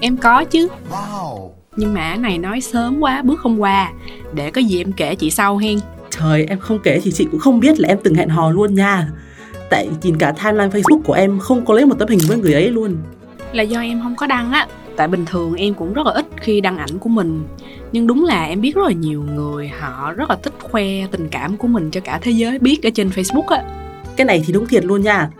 Em có chứ. Nhưng mà này nói sớm quá bước không qua. Để có gì em kể chị sau hen. Trời, em không kể thì chị cũng không biết là em từng hẹn hò luôn nha. Tại nhìn cả timeline Facebook của em không có lấy một tấm hình với người ấy luôn. Là do em không có đăng á. Tại bình thường em cũng rất là ít khi đăng ảnh của mình. Nhưng đúng là em biết rất là nhiều người Họ rất là thích khoe tình cảm của mình cho cả thế giới biết ở trên Facebook á. Cái này thì đúng thiệt luôn nha.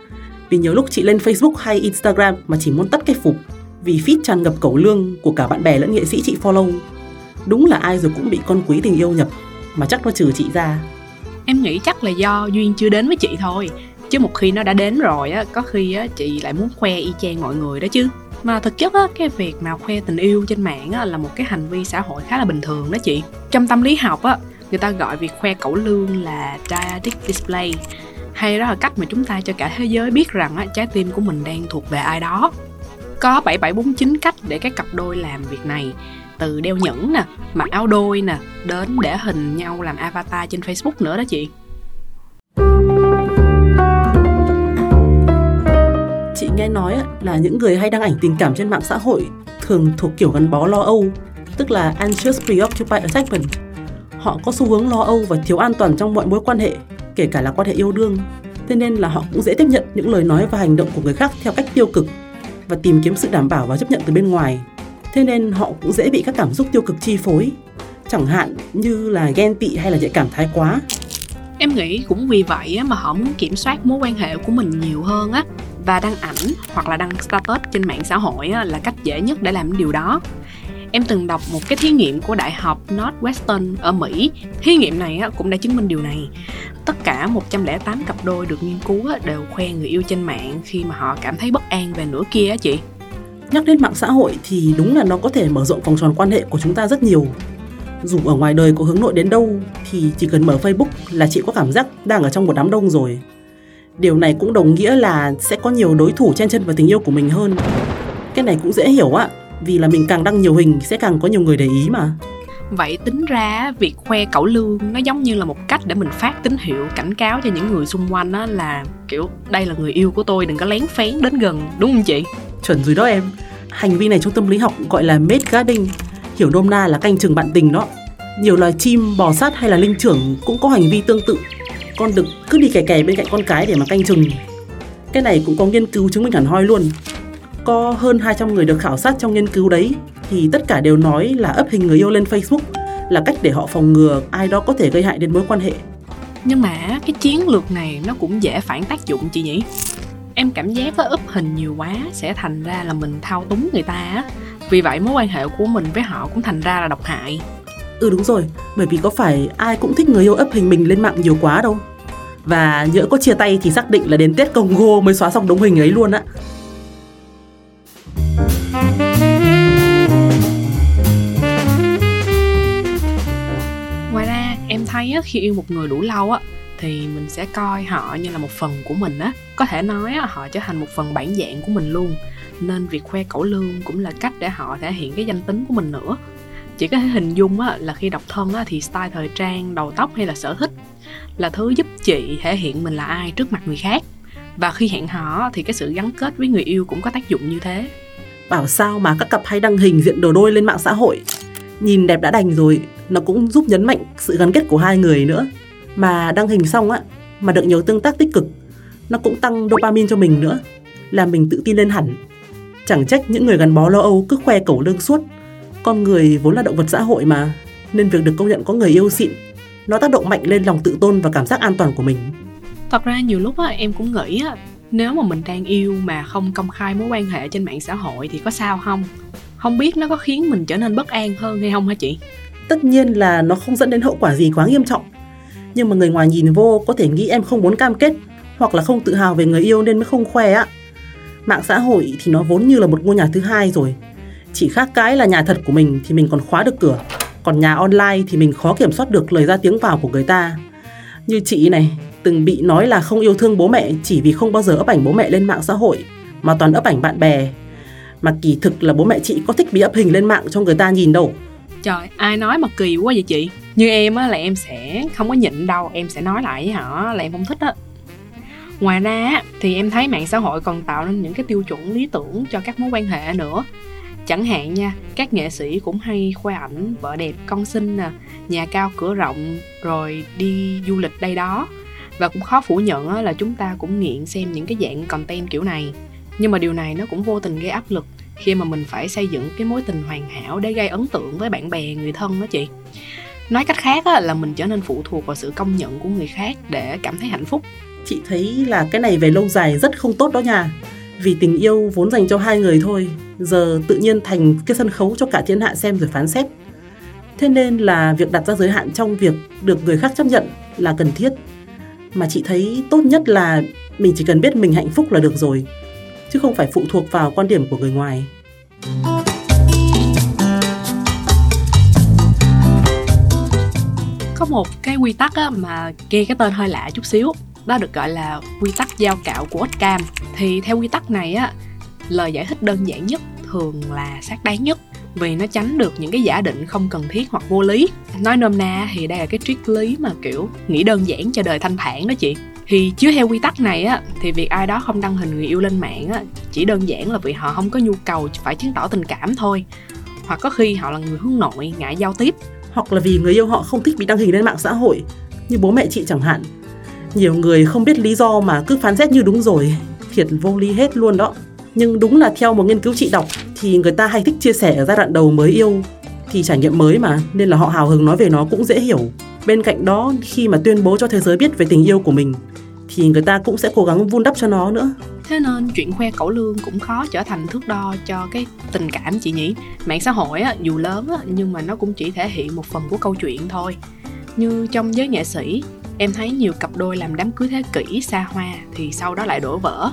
Vì nhiều lúc chị lên Facebook hay Instagram mà chỉ muốn tắt cái phục vì feed tràn ngập cẩu lương của cả bạn bè lẫn nghệ sĩ chị follow. Đúng là ai rồi cũng bị con quý tình yêu nhập Mà chắc nó trừ chị ra. Em nghĩ chắc là do duyên chưa đến với chị thôi Chứ một khi nó đã đến rồi á Có khi á chị lại muốn khoe y chang mọi người đó chứ. Mà thực chất á, cái việc mà khoe tình yêu trên mạng á, là một cái hành vi xã hội khá là bình thường đó chị. Trong tâm lý học á, người ta gọi việc khoe cẩu lương là dyadic display hay đó là cách mà chúng ta cho cả thế giới biết rằng á, trái tim của mình đang thuộc về ai đó có 7749 cách để các cặp đôi làm việc này từ đeo nhẫn nè mặc áo đôi nè đến để hình nhau làm avatar trên facebook nữa đó chị Chị nghe nói là những người hay đăng ảnh tình cảm trên mạng xã hội thường thuộc kiểu gắn bó lo âu, tức là anxious preoccupied attachment. Họ có xu hướng lo âu và thiếu an toàn trong mọi mối quan hệ, kể cả là quan hệ yêu đương. Thế nên là họ cũng dễ tiếp nhận những lời nói và hành động của người khác theo cách tiêu cực và tìm kiếm sự đảm bảo và chấp nhận từ bên ngoài. Thế nên họ cũng dễ bị các cảm xúc tiêu cực chi phối, chẳng hạn như là ghen tị hay là nhạy cảm thái quá. Em nghĩ cũng vì vậy mà họ muốn kiểm soát mối quan hệ của mình nhiều hơn á và đăng ảnh hoặc là đăng status trên mạng xã hội là cách dễ nhất để làm điều đó em từng đọc một cái thí nghiệm của đại học Northwestern ở Mỹ. Thí nghiệm này cũng đã chứng minh điều này. Tất cả 108 cặp đôi được nghiên cứu đều khoe người yêu trên mạng khi mà họ cảm thấy bất an về nửa kia á chị. Nhắc đến mạng xã hội thì đúng là nó có thể mở rộng vòng tròn quan hệ của chúng ta rất nhiều. Dù ở ngoài đời có hướng nội đến đâu thì chỉ cần mở Facebook là chị có cảm giác đang ở trong một đám đông rồi. Điều này cũng đồng nghĩa là sẽ có nhiều đối thủ chen chân vào tình yêu của mình hơn. Cái này cũng dễ hiểu á, vì là mình càng đăng nhiều hình sẽ càng có nhiều người để ý mà. Vậy tính ra việc khoe cẩu lương nó giống như là một cách để mình phát tín hiệu cảnh cáo cho những người xung quanh á là kiểu đây là người yêu của tôi đừng có lén phén đến gần đúng không chị? Chuẩn rồi đó em. Hành vi này trong tâm lý học gọi là mate guarding, hiểu nôm na là canh chừng bạn tình đó. Nhiều loài chim, bò sát hay là linh trưởng cũng có hành vi tương tự con đực cứ đi kè kè bên cạnh con cái để mà canh chừng. Cái này cũng có nghiên cứu chứng minh hẳn hoi luôn. Có hơn 200 người được khảo sát trong nghiên cứu đấy thì tất cả đều nói là ấp hình người yêu lên Facebook là cách để họ phòng ngừa ai đó có thể gây hại đến mối quan hệ. Nhưng mà cái chiến lược này nó cũng dễ phản tác dụng chị nhỉ? Em cảm giác có úp hình nhiều quá sẽ thành ra là mình thao túng người ta á. Vì vậy mối quan hệ của mình với họ cũng thành ra là độc hại. Ừ đúng rồi, bởi vì có phải ai cũng thích người yêu ấp hình mình lên mạng nhiều quá đâu. Và nhỡ có chia tay thì xác định là đến Tết Congo mới xóa xong đống hình ấy luôn á. Ngoài ra em thấy khi yêu một người đủ lâu á thì mình sẽ coi họ như là một phần của mình á. Có thể nói họ trở thành một phần bản dạng của mình luôn. Nên việc khoe cẩu lương cũng là cách để họ thể hiện cái danh tính của mình nữa. Chỉ có thể hình dung á, là khi độc thân á, thì style thời trang đầu tóc hay là sở thích là thứ giúp chị thể hiện mình là ai trước mặt người khác. Và khi hẹn hò thì cái sự gắn kết với người yêu cũng có tác dụng như thế bảo sao mà các cặp hay đăng hình diện đồ đôi lên mạng xã hội. Nhìn đẹp đã đành rồi nó cũng giúp nhấn mạnh sự gắn kết của hai người nữa. Mà đăng hình xong á mà được nhiều tương tác tích cực nó cũng tăng dopamine cho mình nữa làm mình tự tin lên hẳn. Chẳng trách những người gắn bó lo âu cứ khoe cẩu lương suốt. Con người vốn là động vật xã hội mà nên việc được công nhận có người yêu xịn nó tác động mạnh lên lòng tự tôn và cảm giác an toàn của mình. Thật ra nhiều lúc á, em cũng nghĩ á, nếu mà mình đang yêu mà không công khai mối quan hệ trên mạng xã hội thì có sao không? Không biết nó có khiến mình trở nên bất an hơn hay không hả chị? Tất nhiên là nó không dẫn đến hậu quả gì quá nghiêm trọng. Nhưng mà người ngoài nhìn vô có thể nghĩ em không muốn cam kết hoặc là không tự hào về người yêu nên mới không khoe á. Mạng xã hội thì nó vốn như là một ngôi nhà thứ hai rồi. Chỉ khác cái là nhà thật của mình thì mình còn khóa được cửa. Còn nhà online thì mình khó kiểm soát được lời ra tiếng vào của người ta. Như chị này, từng bị nói là không yêu thương bố mẹ chỉ vì không bao giờ ấp ảnh bố mẹ lên mạng xã hội Mà toàn ấp ảnh bạn bè. Mà kỳ thực là bố mẹ chị có thích bị ấp hình lên mạng cho người ta nhìn đâu. Trời, ai nói mà kỳ quá vậy chị? Như em á là em sẽ không có nhịn đâu Em sẽ nói lại với họ là em không thích á. Ngoài ra thì em thấy mạng xã hội còn tạo nên những cái tiêu chuẩn lý tưởng cho các mối quan hệ nữa. Chẳng hạn nha, các nghệ sĩ cũng hay khoe ảnh vợ đẹp con xinh nè, nhà cao cửa rộng, rồi đi du lịch đây đó. Và cũng khó phủ nhận là chúng ta cũng nghiện xem những cái dạng content kiểu này. Nhưng mà điều này nó cũng vô tình gây áp lực khi mà mình phải xây dựng cái mối tình hoàn hảo để gây ấn tượng với bạn bè, người thân đó chị. Nói cách khác là mình trở nên phụ thuộc vào sự công nhận của người khác để cảm thấy hạnh phúc. Chị thấy là cái này về lâu dài rất không tốt đó nha vì tình yêu vốn dành cho hai người thôi giờ tự nhiên thành cái sân khấu cho cả thiên hạ xem rồi phán xét thế nên là việc đặt ra giới hạn trong việc được người khác chấp nhận là cần thiết mà chị thấy tốt nhất là mình chỉ cần biết mình hạnh phúc là được rồi chứ không phải phụ thuộc vào quan điểm của người ngoài. Có một cái quy tắc á, mà nghe cái tên hơi lạ chút xíu đó được gọi là quy tắc giao cạo của Occam thì theo quy tắc này á lời giải thích đơn giản nhất thường là xác đáng nhất vì nó tránh được những cái giả định không cần thiết hoặc vô lý. Nói nôm na thì đây là cái triết lý mà, kiểu, nghĩ đơn giản cho đời thanh thản đó chị. Thì chứa theo quy tắc này á, thì việc ai đó không đăng hình người yêu lên mạng á, chỉ đơn giản là vì họ không có nhu cầu phải chứng tỏ tình cảm thôi. Hoặc có khi họ là người hướng nội, ngại giao tiếp. Hoặc là vì người yêu họ không thích bị đăng hình lên mạng xã hội, như bố mẹ chị chẳng hạn. Nhiều người không biết lý do mà cứ phán xét như đúng rồi, thiệt vô lý hết luôn đó. Nhưng đúng là theo một nghiên cứu chị đọc thì người ta hay thích chia sẻ ở giai đoạn đầu mới yêu thì trải nghiệm mới mà nên là họ hào hứng nói về nó cũng dễ hiểu. Bên cạnh đó khi mà tuyên bố cho thế giới biết về tình yêu của mình thì người ta cũng sẽ cố gắng vun đắp cho nó nữa. Thế nên chuyện khoe cẩu lương cũng khó trở thành thước đo cho cái tình cảm chị nhỉ mạng xã hội á, dù lớn á, nhưng mà nó cũng chỉ thể hiện một phần của câu chuyện thôi. Như trong giới nghệ sĩ em thấy nhiều cặp đôi làm đám cưới thế kỷ xa hoa thì sau đó lại đổ vỡ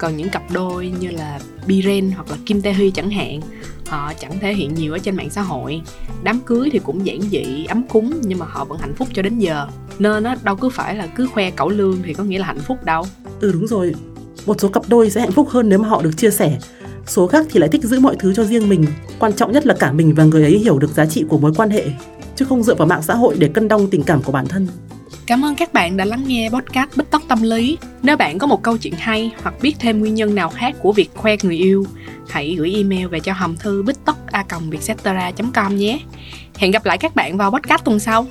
còn những cặp đôi như là Biren hoặc là Kim Tae Hee chẳng hạn, họ chẳng thể hiện nhiều ở trên mạng xã hội. Đám cưới thì cũng giản dị, ấm cúng, nhưng mà họ vẫn hạnh phúc cho đến giờ. Nên nó đâu cứ phải là cứ khoe cẩu lương thì có nghĩa là hạnh phúc đâu. Ừ đúng rồi. Một số cặp đôi sẽ hạnh phúc hơn nếu mà họ được chia sẻ. Số khác thì lại thích giữ mọi thứ cho riêng mình. Quan trọng nhất là cả mình và người ấy hiểu được giá trị của mối quan hệ, chứ không dựa vào mạng xã hội để cân đong tình cảm của bản thân. Cảm ơn các bạn đã lắng nghe podcast Bích Tóc Tâm Lý. Nếu bạn có một câu chuyện hay hoặc biết thêm nguyên nhân nào khác của việc khoe người yêu, hãy gửi email về cho hòm thư bích tóc a com nhé. Hẹn gặp lại các bạn vào podcast tuần sau.